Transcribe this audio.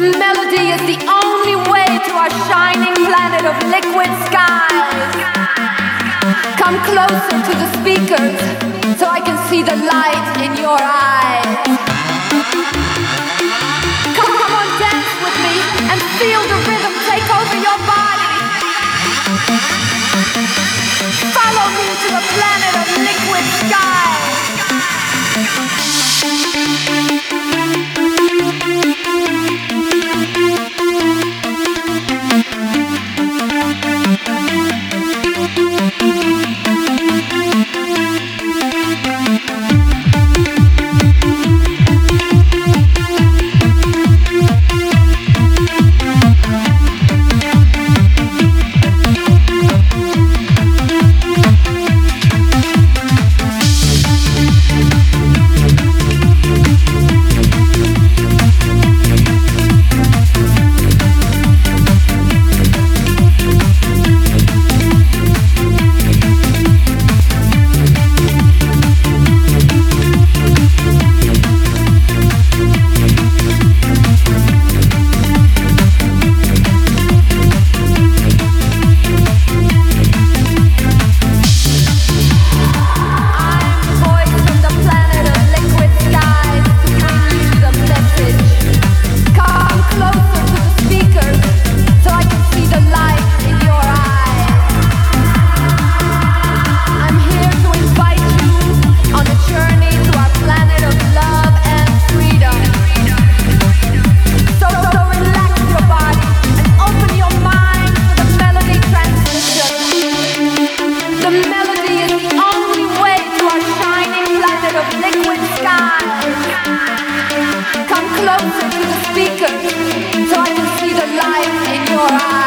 melody is the only way to our shining planet of liquid skies. Come closer to the speakers so I can see the light in your eyes. Come, come on, dance with me and feel the rhythm take over your body. Follow me to the planet of liquid I'm to so I can see the light in your eyes.